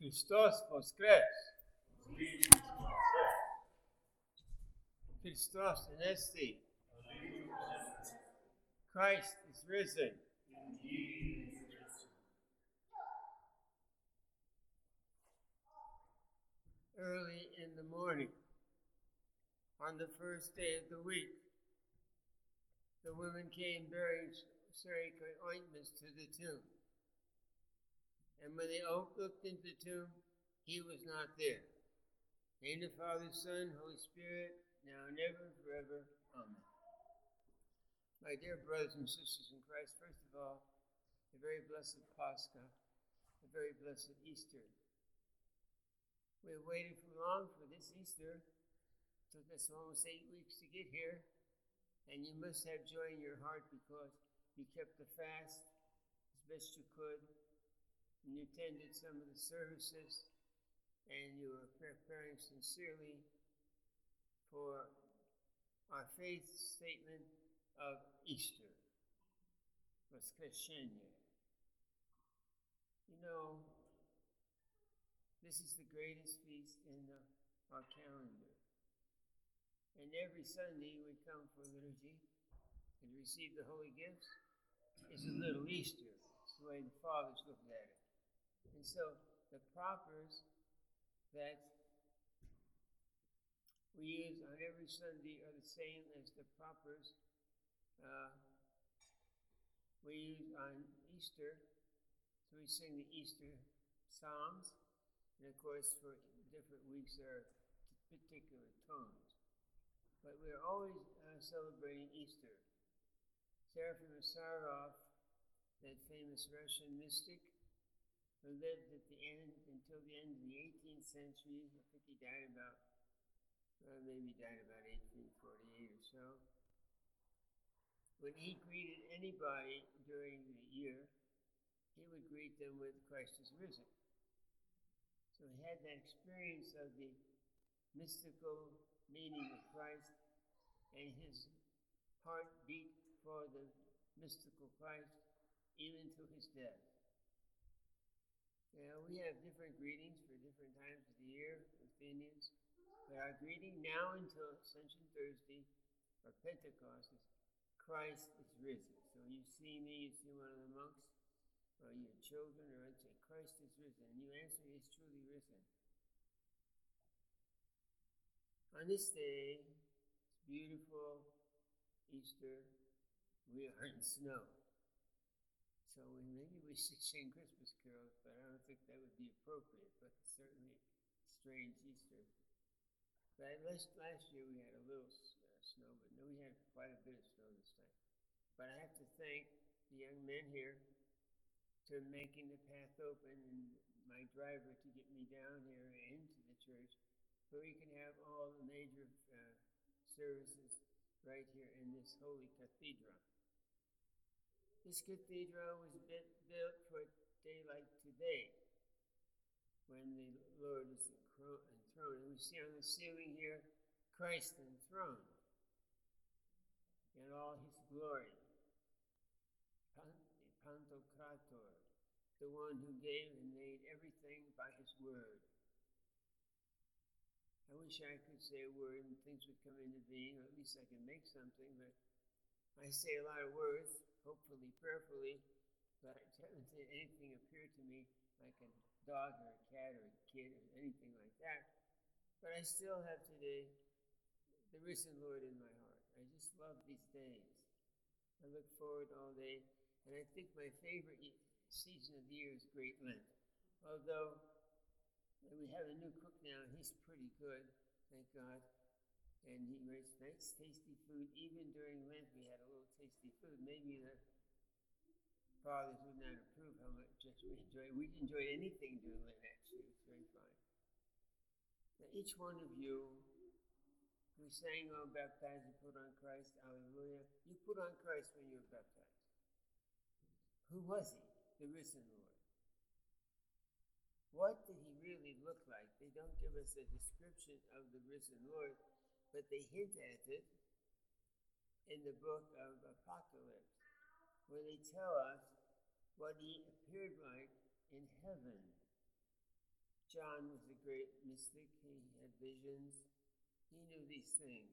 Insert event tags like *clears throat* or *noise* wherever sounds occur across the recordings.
Hristos voskres! Hristos anesti! Christ is risen! Early in the morning, on the first day of the week, the women came bearing sacred ointments to the tomb. And when they all looked into the tomb, he was not there. In the Father, Son, Holy Spirit, now and ever and forever. Amen. My dear brothers and sisters in Christ, first of all, a very blessed Pascha, a very blessed Easter. We have waited for long for this Easter. It took us almost eight weeks to get here. And you must have joy in your heart because you kept the fast as best you could, and you attended some of the services, and you were preparing sincerely for our faith statement of Easter, Воскресение. You know, this is the greatest feast in the, our calendar. And every Sunday we come for liturgy and receive the holy gifts. It's a little Easter. It's the way the fathers looked at it. And so the propers that we use on every Sunday are the same as the propers uh, we use on Easter. So we sing the Easter Psalms. And of course, for different weeks, there are particular tones. But we're always uh, celebrating Easter. Seraphim Sarov, that famous Russian mystic, who lived at the end until the end of the 18th century. I think he died about, well, maybe died about 1848 or so. When he greeted anybody during the year, he would greet them with Christ is risen. So he had that experience of the mystical meaning of Christ and his heart beat for the mystical Christ even to his death. Now, we have different greetings for different times of the year, Athenians, but our greeting now until Ascension Thursday or Pentecost is Christ is risen. So you see me, you see one of the monks, or your children, or I'd say, Christ is risen. And you answer, He is truly risen. On this day, it's beautiful Easter, we are in snow. So maybe we should sing Christmas carols, but I don't think that would be appropriate, but certainly strange Easter. But last, last year we had a little uh, snow, but no, we had quite a bit of snow this time. But I have to thank the young men here for making the path open and my driver to get me down here into the church so we can have all the major uh, services right here in this holy cathedral. This cathedral was built for a day like today, when the Lord is enthroned. And we see on the ceiling here Christ enthroned in all his glory. Pantocrator, the one who gave and made everything by his word. I wish I could say a word and things would come into being, or at least I can make something, but I say a lot of words, hopefully prayerfully, but I haven't seen anything appear to me like a dog or a cat or a kid or anything like that. But I still have today the risen Lord in my heart. I just love these days. I look forward all day, and I think my favorite season of the year is Great Lent. Although we have a new cook now, he's pretty good, thank God and he makes nice, tasty food. Even during Lent, we had a little tasty food. Maybe the fathers would not approve how much we enjoyed. We enjoyed anything during Lent, actually. It's very fine. Now, each one of you, we sang on baptized and put on Christ, hallelujah. You put on Christ when you were baptized. Who was he? The risen Lord. What did he really look like? They don't give us a description of the risen Lord but they hint at it in the book of Apocalypse, where they tell us what he appeared like in heaven. John was a great mystic. He had visions. He knew these things.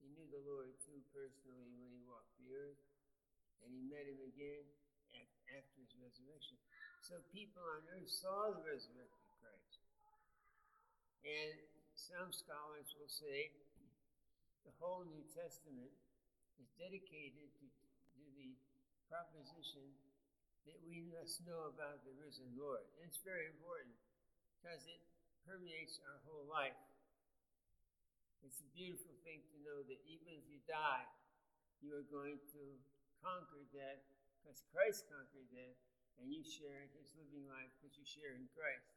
He knew the Lord too personally when he walked the earth, and he met him again after his resurrection. So people on earth saw the resurrected Christ. And some scholars will say the whole New Testament is dedicated to, to the proposition that we must know about the risen Lord. And it's very important because it permeates our whole life. It's a beautiful thing to know that even if you die, you are going to conquer death because Christ conquered death and you share in his living life because you share in Christ.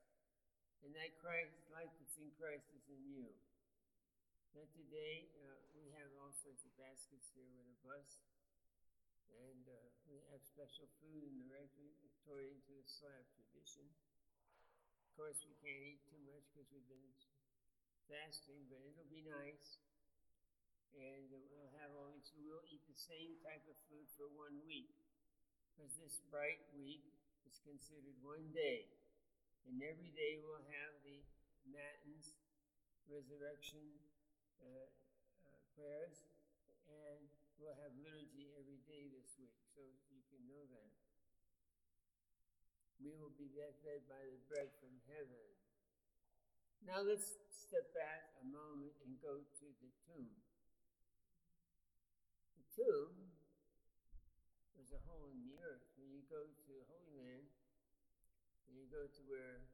And that Christ, life that's in Christ is in you. And today, uh, we have all sorts of baskets here with a bus. And uh, we have special food in the rectory according to the Slav tradition. Of course, we can't eat too much because we've been fasting, but it'll be nice. And we'll have all these, we'll eat the same type of food for one week. Because this bright week is considered one day. And every day we'll have the matins, resurrection Uh, uh, prayers, and we'll have liturgy every day this week, so you can know that. We will be fed by the bread from heaven. Now let's step back a moment and go to the tomb. The tomb was a hole in the earth. When you go to the Holy Land, and you go to where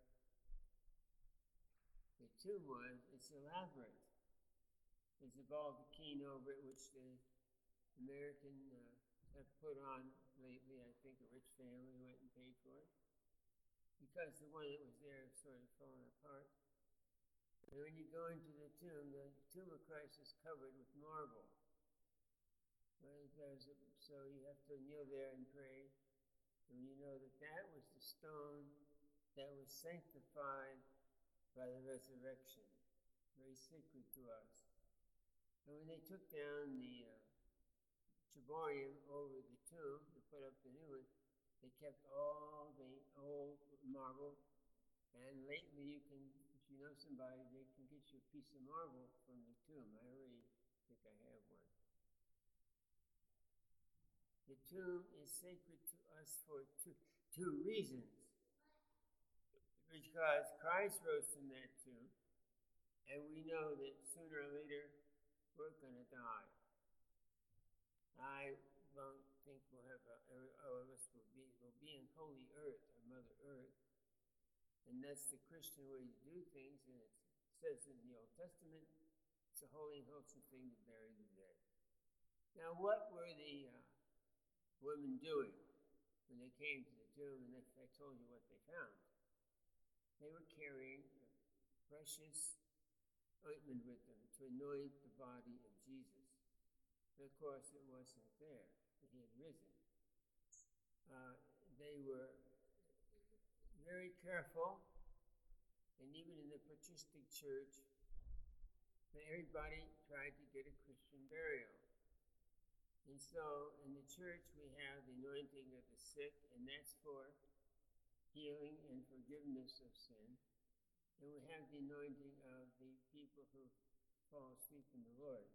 the tomb was, it's elaborate. A baldachin over it, which the American uh, have put on lately. I think a rich family went and paid for it because the one that was there is sort of fallen apart. And when you go into the tomb, the tomb of Christ is covered with marble. So you have to kneel there and pray. And you know that that was the stone that was sanctified by the resurrection, very sacred to us. And when they took down the uh, ciborium over the tomb to put up the new one, they kept all the old marble. And lately, you can, if you know somebody, they can get you a piece of marble from the tomb. I already think I have one. The tomb is sacred to us for two, two reasons because Christ rose from that tomb, and we know that sooner or later we're going to die. I don't think we'll have a, all of us will be will be in holy earth, or Mother Earth, and that's the Christian way to do things. And it says in the Old Testament, it's a holy and wholesome thing to bury the dead. Now, what were the uh, women doing when they came to the tomb? And I told you what they found they were carrying precious ointment with them to anoint body of Jesus. Of course, it wasn't there, he had risen. Uh, they were very careful, and even in the patristic church, everybody tried to get a Christian burial. And so in the church, we have the anointing of the sick, and that's for healing and forgiveness of sin. And we have the anointing of the people who fall asleep in the Lord,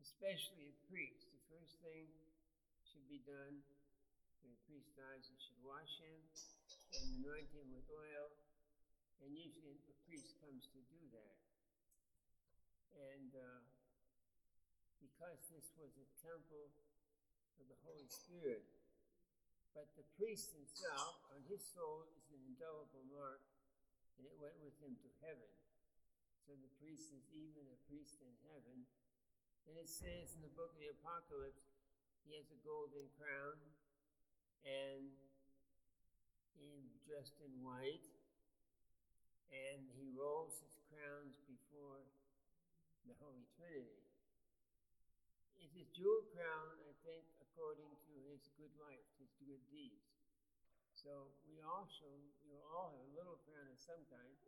especially a priest. The first thing should be done when a priest dies, you should wash him and anoint him with oil. And usually a priest comes to do that. And uh, because this was a temple of the Holy Spirit, but the priest himself, on his soul, is an indelible mark, and it went with him to heaven. So the priest is even a priest in heaven. And it says in the book of the Apocalypse, he has a golden crown, and he's dressed in white, and he rolls his crowns before the Holy Trinity. It's his jewel crown, I think, according to his good life, his good deeds. So we also we all have a little crown of some kind.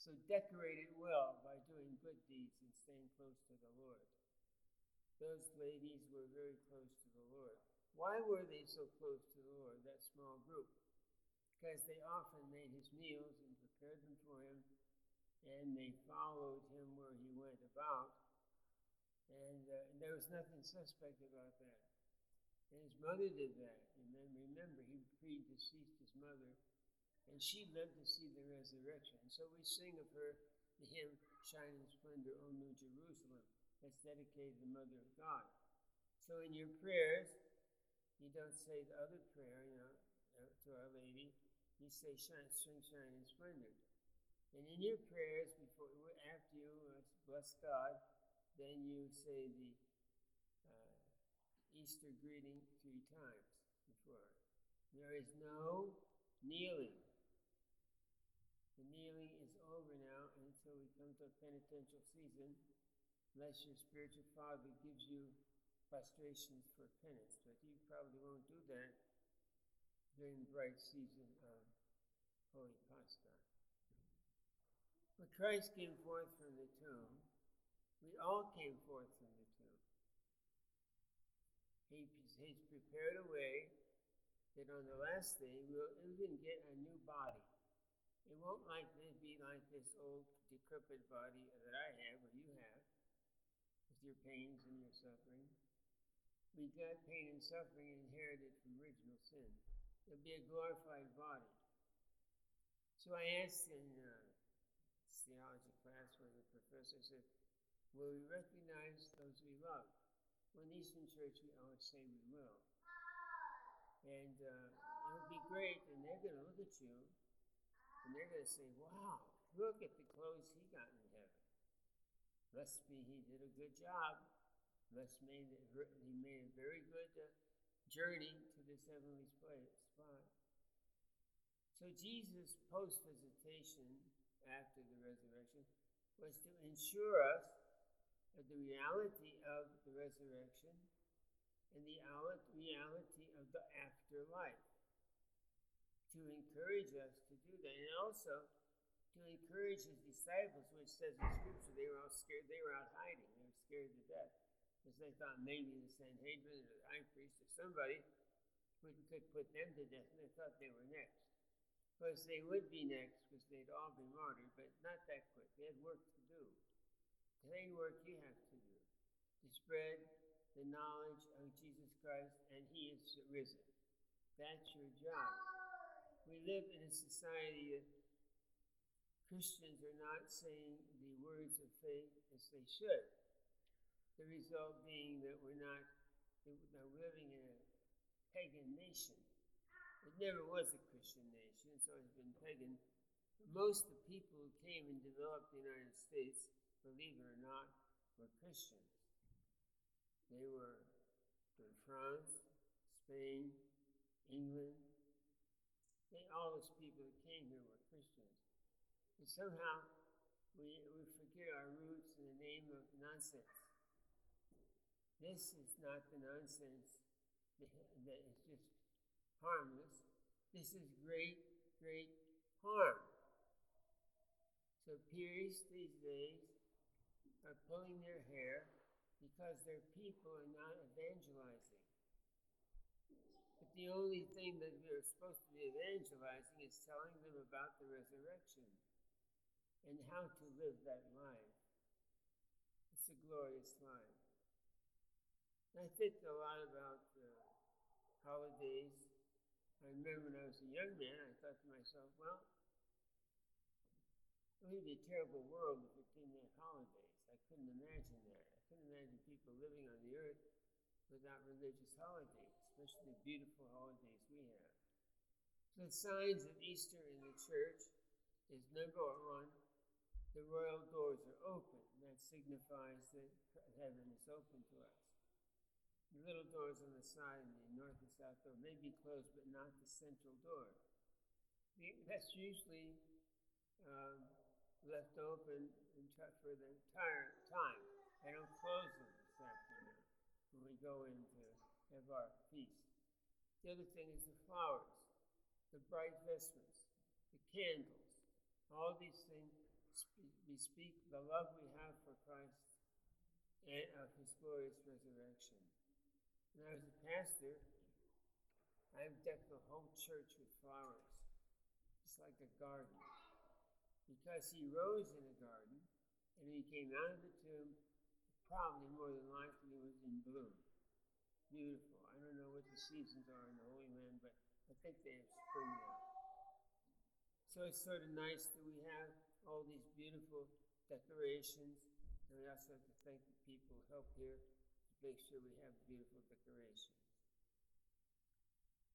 So decorate it well by doing good deeds and staying close to the Lord. Those ladies were very close to the Lord. Why were they so close to the Lord, that small group? Because they often made his meals and prepared them for him, and they followed him where he went about. And, uh, and there was nothing suspect about that. And his mother did that. And then remember, he predeceased his mother, and she lived to see the resurrection. So we sing of her the hymn, Shining Splendor, O New Jerusalem. That's dedicated to the Mother of God. So in your prayers, you don't say the other prayer, you know, uh, to Our Lady. You say, shine, shine, shine, and splendor. And in your prayers, before after you uh, bless God, then you say the uh, Easter greeting three times before. There is no kneeling. The kneeling is over now until we come to a penitential season, unless your spiritual father gives you prostrations for penance. But you probably won't do that during the bright season of Holy Pascha. When Christ came forth from the tomb, we all came forth from the tomb. He, he's prepared a way that on the last day we'll even get a new body. It won't like this be like this old decrepit body that I have or you have, with your pains and your suffering. We got pain and suffering inherited from original sin. It'll be a glorified body. So I asked in uh, theology class where the professor said, Will we recognize those we love? Well, in Eastern Church, we always say we will. And uh, it'll be great, and they're going to look at you, and they're going to say, Wow, look at the clothes he got in heaven. Must be he did a good job. Must made he made a very good uh, journey to this heavenly spot. So Jesus' post visitation after the resurrection was to ensure us of the reality of the resurrection and the reality of the afterlife. To encourage us and also to encourage his disciples, which says in Scripture they were all scared, they were out hiding, they were scared to death because they thought maybe the Sanhedrin or the high priest or somebody would, could put them to death, and they thought they were next. Course, they would be next because they'd all be martyred, but not that quick. They had work to do. Same work you have to do to spread the knowledge of Jesus Christ, and He is risen. That's your job. We live in a society that Christians are not saying the words of faith as they should. The result being that we're not we're living in a pagan nation. It never was a Christian nation, it's always been pagan. Most of the people who came and developed the United States, believe it or not, were Christians. They were from France, Spain, England. All those people that came here were Christians. And somehow we, we forget our roots in the name of nonsense. This is not the nonsense that is just harmless. This is great, great harm. So priests these days are pulling their hair because their people are not evangelizing. The only thing that we're supposed to be evangelizing is telling them about the resurrection and how to live that life. It's a glorious life. I think a lot about holidays. I remember when I was a young man, I thought to myself, well, it would be a terrible world if it didn't have holidays. I couldn't imagine that. I couldn't imagine people living on the earth without religious holidays, especially beautiful holidays we have. The signs of Easter in the church is number one, the royal doors are open. That signifies that heaven is open to us. The little doors on the side and the north and south door may be closed, but not the central door. That's usually um, left open for the entire time. I don't close them this afternoon when we go in have our feast. The other thing is the flowers, the bright vestments, the candles. All these things bespeak the love we have for Christ and of his glorious resurrection. When as a pastor, I have decked the whole church with flowers, just like a garden. because he rose in a garden and he came out of the tomb, probably more than likely was in bloom. Beautiful. I don't know what the seasons are in the Holy Land, but I think they have spring now. So it's sort of nice that we have all these beautiful decorations, and we also have to thank the people who help here to make sure we have beautiful decorations.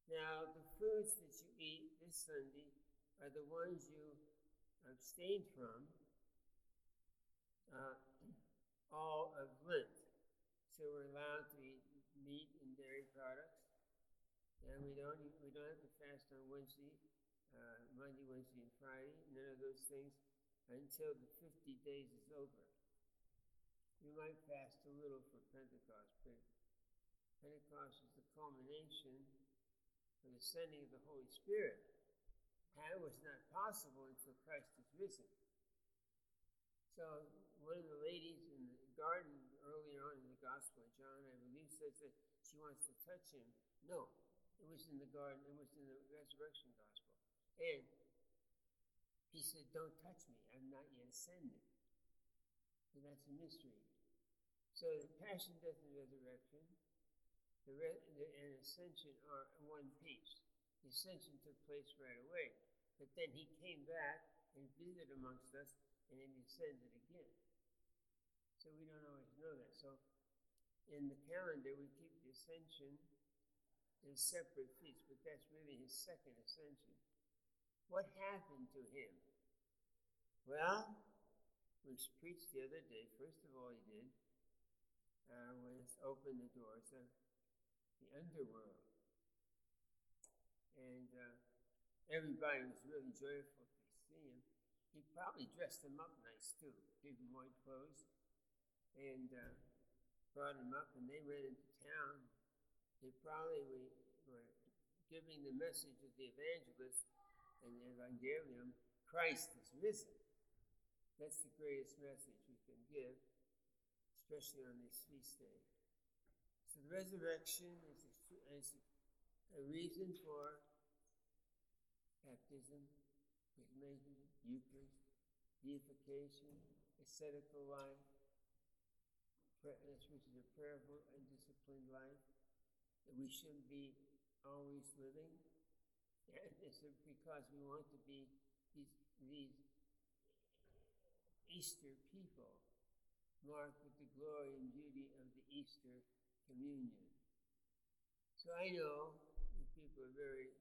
Now, the foods that you eat this Sunday are the ones you abstained from uh, all of Lent. So we're allowed to eat products, and we don't we don't have to fast on Wednesday, uh, Monday, Wednesday, and Friday. None of those things until the 50 days is over. We might fast a little for Pentecost, but Pentecost is the culmination for the sending of the Holy Spirit. It was not possible until Christ is risen. So one of the ladies in the garden earlier on in the Gospel John, I believe, says that she wants to touch him. No, it was in the garden, it was in the resurrection gospel. And he said, Don't touch me, I'm not yet ascended. So that's a mystery. So the passion, death, and resurrection the, re- the, and ascension are one piece. The ascension took place right away, but then he came back and visited amongst us, and then he ascended again. So we don't always know that. So in the calendar, we keep the ascension as separate feasts, but that's really his second ascension. What happened to him? Well, we preached the other day. First of all, he did uh, was open the doors. So the underworld. And uh, everybody was really joyful to see him. He probably dressed them up nice too, gave them white clothes, and uh, brought them up, and they went into town. They probably were, giving the message of the evangelist and the evangelium Christ is risen. That's the greatest message we can give, especially on this feast day. So the resurrection is a, is a reason for baptism, confirmation, Eucharist, deification, ascetical life, which is a prayerful and disciplined life that we shouldn't be always living. And it's because we want to be these, these Easter people, marked with the glory and beauty of the Easter communion. So I know that people are very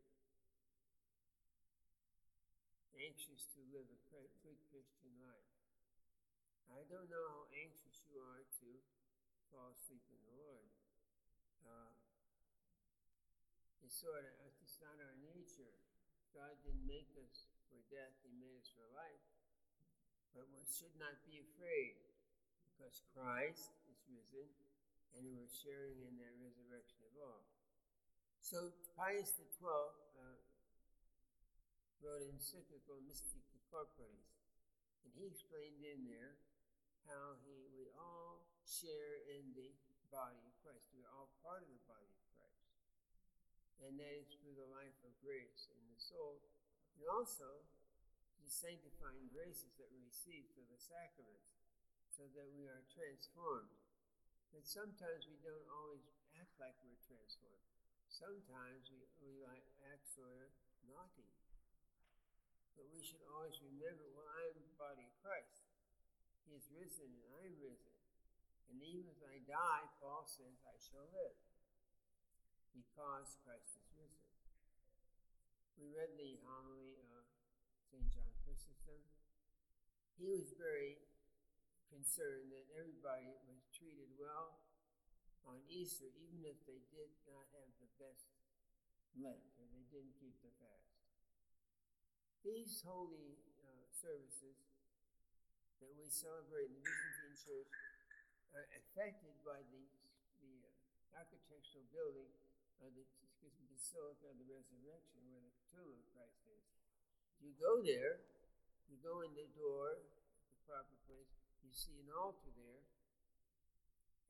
anxious to live a good Christian life. I don't know how anxious you are fall asleep in the Lord. Uh, it's sort of, it's not our nature. God didn't make us for death, He made us for life. But one should not be afraid because Christ is risen and we're sharing in that resurrection of all. So Pius XII uh, wrote an encyclical Mystica Corporis, and he explained in there how he we all share in the body of Christ. We're all part of the body of Christ. And that is through the life of grace in the soul, and also the sanctifying graces that we receive through the sacraments, so that we are transformed but sometimes we don't always act like we're transformed. Sometimes we, we like act sort of naughty. But we should always remember, well, I am the body of Christ. He is risen and I am risen. And even as I die, Paul says, I shall live. Because Christ is risen. We read the homily of St. John Chrysostom. He was very concerned that everybody was treated well on Easter, even if they did not have the best Lent or they didn't keep the fast. These holy uh, services that we celebrate in the Byzantine Church affected by the, the uh, architectural building of the Basilica of the Resurrection, where the tomb of Christ is. You go there, you go in the door, the proper place, you see an altar there,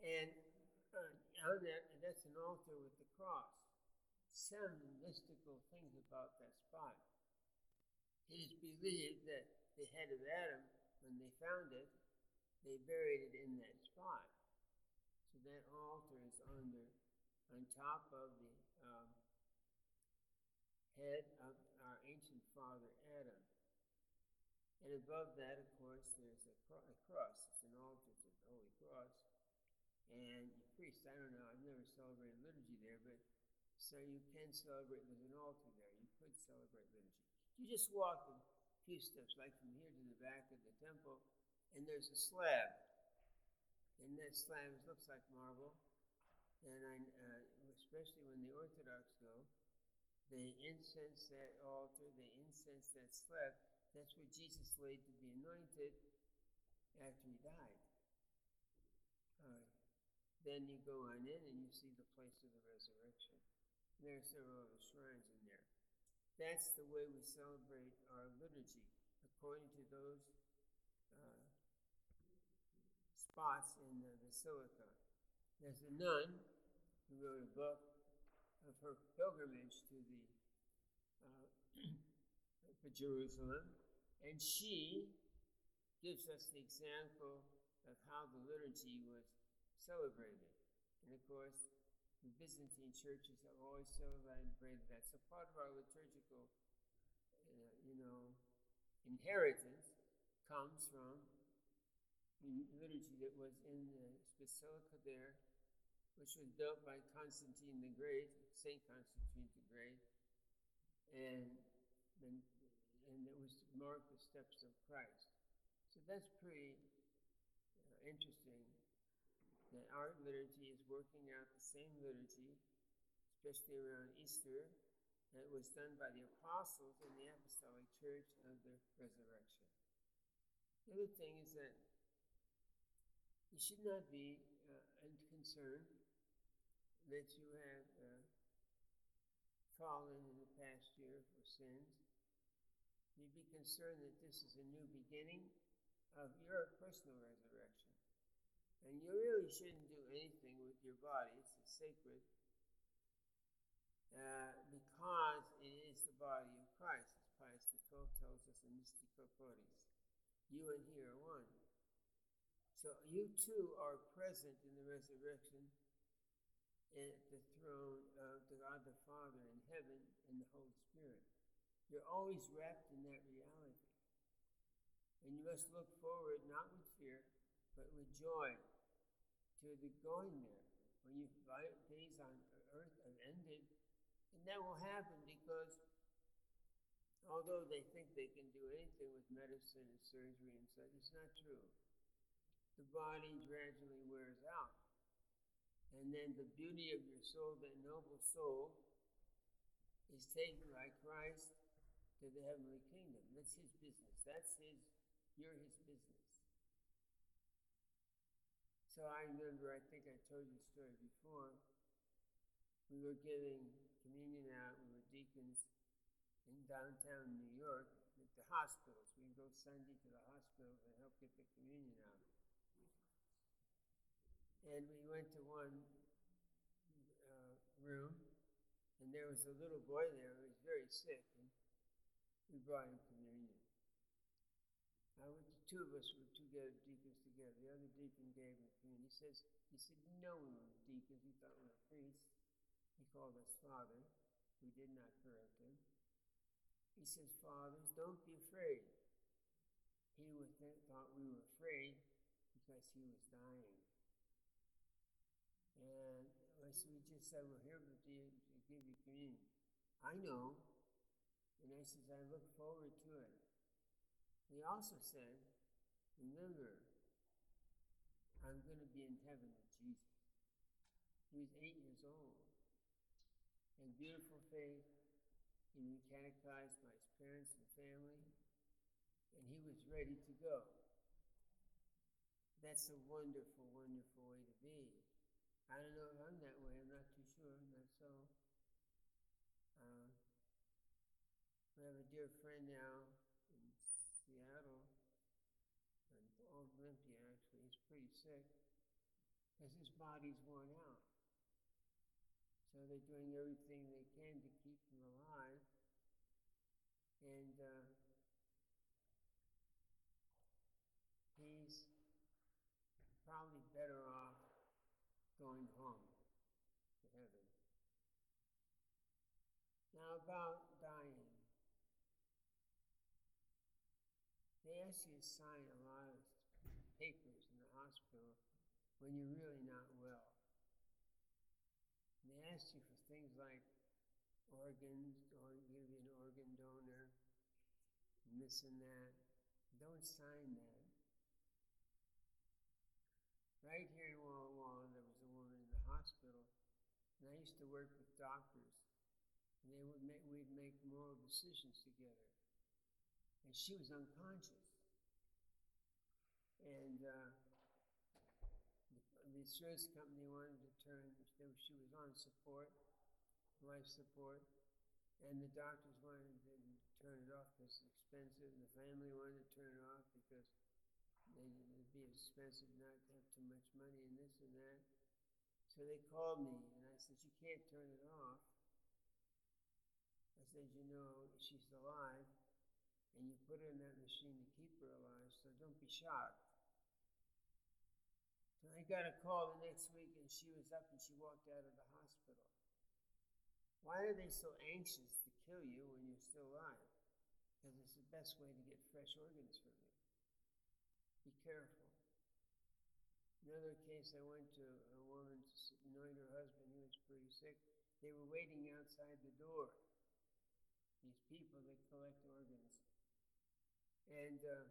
and uh, on that, and that's an altar with the cross. Some mystical things about that spot. It is believed that the head of Adam, when they found it, they buried it in that spot. So that altar is under, on top of the um, head of our ancient father Adam. And above that, of course, there's a, cro- a cross. It's an altar, it's a holy cross. And the priest, I don't know, I've never celebrated liturgy there, but so you can celebrate, there's an altar there. You could celebrate liturgy. You just walk a few steps, like from here to the back of the temple, and there's a slab. And that slab looks like marble. And I, uh, especially when the Orthodox go, they incense that altar, they incense that slab. That's where Jesus laid to be anointed after he died. Right. Then you go on in and you see the place of the resurrection. And there are several other shrines in there. That's the way we celebrate our liturgy, according to those uh, spots in the basilica. There's a nun who wrote a book of her pilgrimage to the uh, *clears throat* Jerusalem, and she gives us the example of how the liturgy was celebrated. And of course, the Byzantine churches have always celebrated that. So part of our liturgical, uh, you know, inheritance comes from liturgy that was in the basilica there, which was built by Constantine the Great, Saint Constantine the Great, and then and it was to mark the steps of Christ. So that's pretty uh, interesting that our liturgy is working out the same liturgy, especially around Easter, that was done by the apostles in the apostolic church of the resurrection. The other thing is that you should not be uh, that you have uh, fallen in the past year for sins. You'd be concerned that this is a new beginning of your personal resurrection. And you really shouldn't do anything with your body, it's sacred, uh, because it is the body of Christ, as Pius XII tells us in Mystica Corporis. You and he are one. So you too are present in the resurrection at the throne of the God the Father in heaven and the Holy Spirit. You're always wrapped in that reality. And you must look forward not with fear, but with joy to the going there. When your days on earth have ended, and that will happen because although they think they can do anything with medicine and surgery and such, it's not true. The body gradually wears out. And then the beauty of your soul, that noble soul, is taken by Christ to the heavenly kingdom. That's his business. That's his, you're his business. So I remember, I think I told you the story before. We were giving communion out, we were deacons in downtown New York at the hospitals. We'd go Sunday to the hospitals and help get the communion out. And we went to one uh, room, and there was a little boy there who was very sick, and we brought him communion. I went, the two of us were together, deacons together. The other deacon gave him communion. He says, he said, no, we were deacons. He thought we were priests. He called us father. We did not correct him. He says, fathers, don't be afraid. He was, th- thought we were afraid because he was dying. We just said, we're here to give you communion. I know. And I says, I look forward to it. He also said, Remember, I'm going to be in heaven with Jesus. He was eight years old. And beautiful faith. He'd been catechized by his parents and family. And he was ready to go. That's a wonderful, wonderful way to be. I don't know if I'm that way. I'm not too sure. Not so. Uh, we have a dear friend now in Seattle, Old Olympia actually, he's pretty sick because his body's worn out. So they're doing everything they can to keep him alive. And uh, better off going home to heaven. Now, about dying. They ask you to sign a lot of papers in the hospital when you're really not well. They ask you for things like organs, or to be an organ donor, and this and that. Don't sign that. Right here in Walla Walla, there was a woman in the hospital, and I used to work with doctors, and would make, we'd make moral decisions together and she was unconscious. And uh, the, the insurance company wanted to turn, she was on support, life support, and the doctors wanted to turn it off because it's expensive, and the family wanted to turn it off because they, it would be expensive not to have too much money and this and that. So they called me, and I said, You can't turn it off. Said, You know, she's alive and you put her in that machine to keep her alive, so don't be shocked. So I got a call the next week and she was up and she walked out of the hospital. Why are they so anxious to kill you when you're still alive? Because it's the best way to get fresh organs from you. Be careful. Another case, I went to a woman to anoint her husband. He was pretty sick. They were waiting outside the door. These people that collect organs. And uh,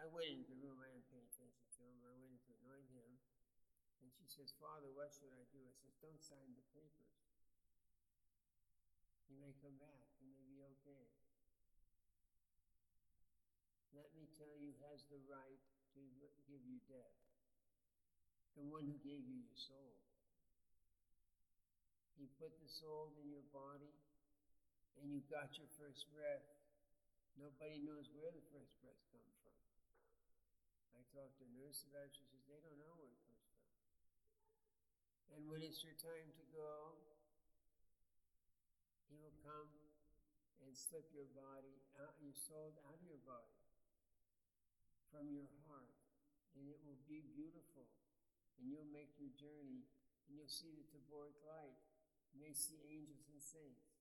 I went into the room. I didn't pay attention to him. I went in to anoint him. And she says, Father, what should I do? I says, Don't sign the papers. He may come back. He may be okay. Let me tell you, has the right to give you death. The one who gave you your soul. He put the soul in your body, and you got your first breath. Nobody knows where the first breath comes from. I talked to a nurse about it. She says, they don't know where it comes from. And when it's your time to go, he will come and slip your body out, your soul out of your body from your heart. And it will be beautiful. And you'll make your journey and you'll see the Taboric light. You may see angels and saints.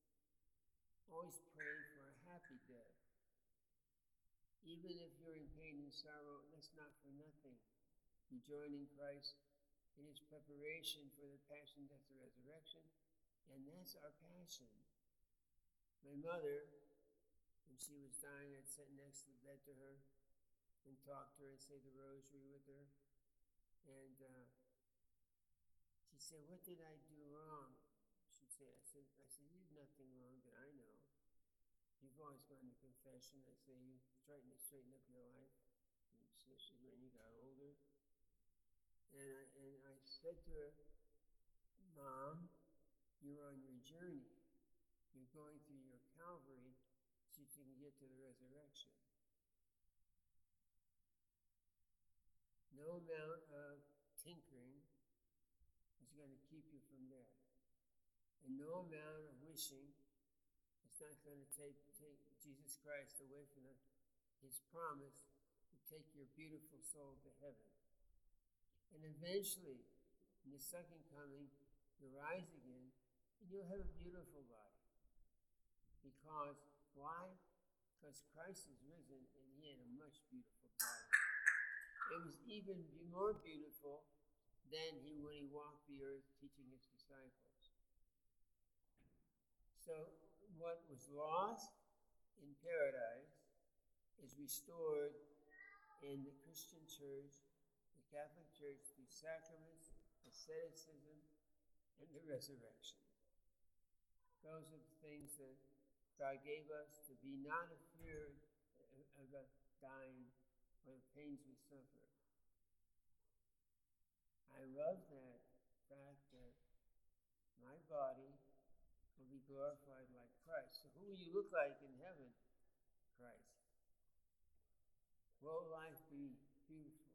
Always pray for a happy death. Even if you're in pain and sorrow, that's not for nothing. You join in Christ in his preparation for the passion, death, and resurrection, and that's our passion. My mother, when she was dying, I'd sit next to the bed to her and talk to her and say the rosary with her. And uh, she'd say, What did I do wrong? She'd say, I said, I said, You did nothing wrong. You've always gone to confession. I say you straighten straighten up your life, especially when you got older. And I, and I said to her, Mom, you're on your journey. You're going through your Calvary so you can get to the resurrection. No amount of tinkering is going to keep you from death. And no amount of wishing it's not going to take, take Jesus Christ the, his promise to take your beautiful soul to heaven. And eventually, in the second coming, you'll rise again and you'll have a beautiful body. Because, why? Because Christ is risen and he had a much beautiful body. It was even more beautiful than he when he walked the earth teaching his disciples. So what was lost in paradise is restored in the Christian church, the Catholic Church, through sacraments, asceticism, and the resurrection. Those are the things that God gave us to be not afraid of dying or the pains we suffer. I love that fact that my body will be glorified like Christ. Who will you look like in heaven? Christ. Will life be beautiful?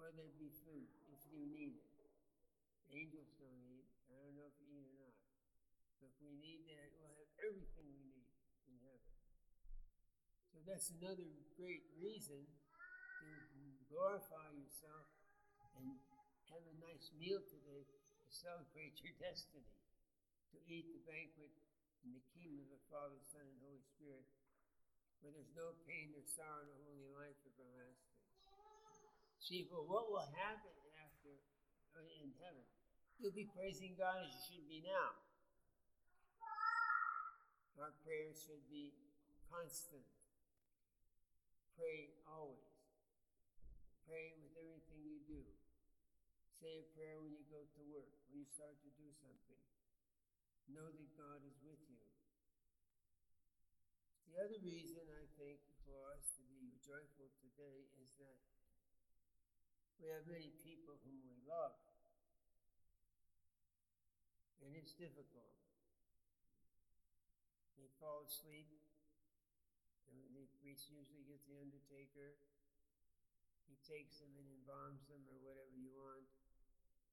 Will there be food if you need it? Angels don't eat. I don't know if you eat or not. But if we need that, we'll have everything we need in heaven. So that's another great reason to glorify yourself and have a nice meal today to celebrate your destiny, to eat the banquet in the kingdom of the Father, Son, and Holy Spirit, where there's no pain, or sorrow, no holy life everlasting. See, but what will happen after uh, in heaven? You'll be praising God as you should be now. Our prayers should be constant. Pray always. Pray with everything you do. Say a prayer when you go to work, when you start to do something. Know that God is with you. The other reason I think for us to be joyful today is that we have many people whom we love. And it's difficult. They fall asleep, and the priest usually gets the undertaker. He takes them and embalms them or whatever you want,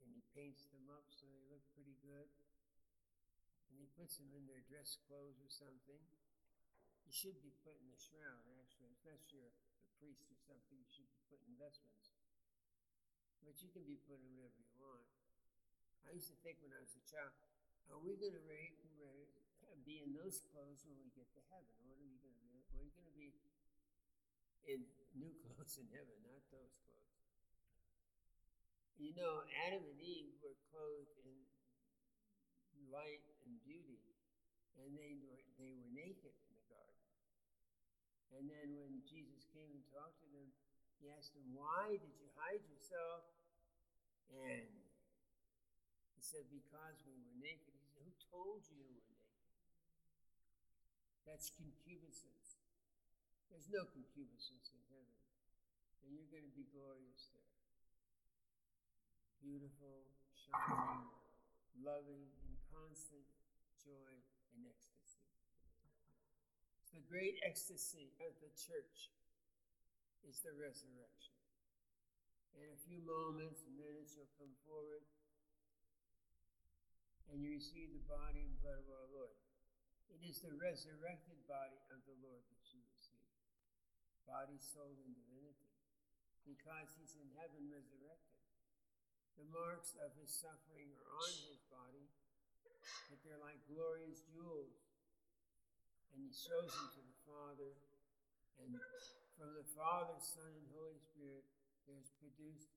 and he paints them up so they look pretty good. And he puts them in their dress clothes or something. You should be put in the shroud, actually, unless you're a priest or something, you should be put in vestments. But you can be put in whatever you want. I used to think when I was a child, are we going to be in those clothes when we get to heaven? What are we going to do? We're going to be in new *laughs* clothes in heaven, not those clothes. You know, Adam and Eve were clothed in light and they were, they were naked in the garden. And then when Jesus came and talked to them, he asked them, Why did you hide yourself? And he said, Because we were naked. He said, Who told you you were naked? That's concupiscence. There's no concupiscence in heaven. And you're going to be glorious there. Beautiful, shining, loving, in constant joy and ecstasy. The great ecstasy of the church is the resurrection. In a few moments, minutes, you'll come forward and you receive the body and blood of our Lord. It is the resurrected body of the Lord that you receive body, soul, and divinity because he's in heaven resurrected. The marks of his suffering are on his body, but they're like glorious jewels. And he shows them to the Father, and from the Father, Son, and Holy Spirit, there's produced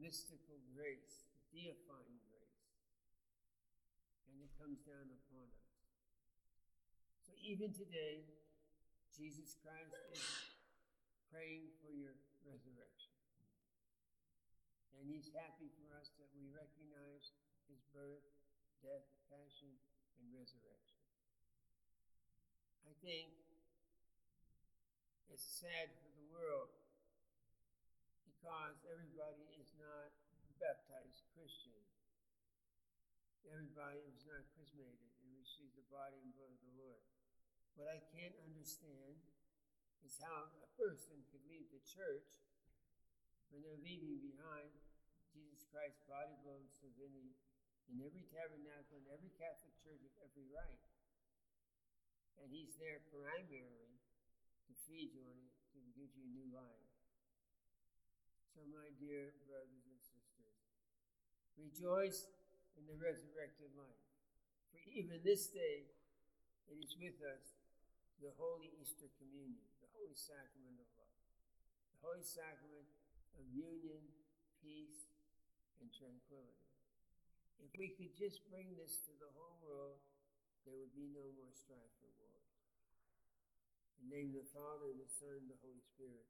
mystical grace, deifying grace. And it comes down upon us. So even today, Jesus Christ is praying for your resurrection. And he's happy for us that we recognize his birth, death, passion, and resurrection. I think it's sad for the world because everybody is not baptized Christian. Everybody is not chrismated and receives the body and blood of the Lord. What I can't understand is how a person could leave the church when they're leaving behind Jesus Christ's body, blood, and divinity in every tabernacle, in every Catholic church of every rite. And he's there primarily to feed you and to give you new life. So, my dear brothers and sisters, rejoice in the resurrected life. For even this day, it is with us the Holy Easter Communion, the Holy Sacrament of love, the Holy Sacrament of union, peace, and tranquility. If we could just bring this to the whole world, there would be no more strife or war. In the name of the Father, and the Son, and the Holy Spirit.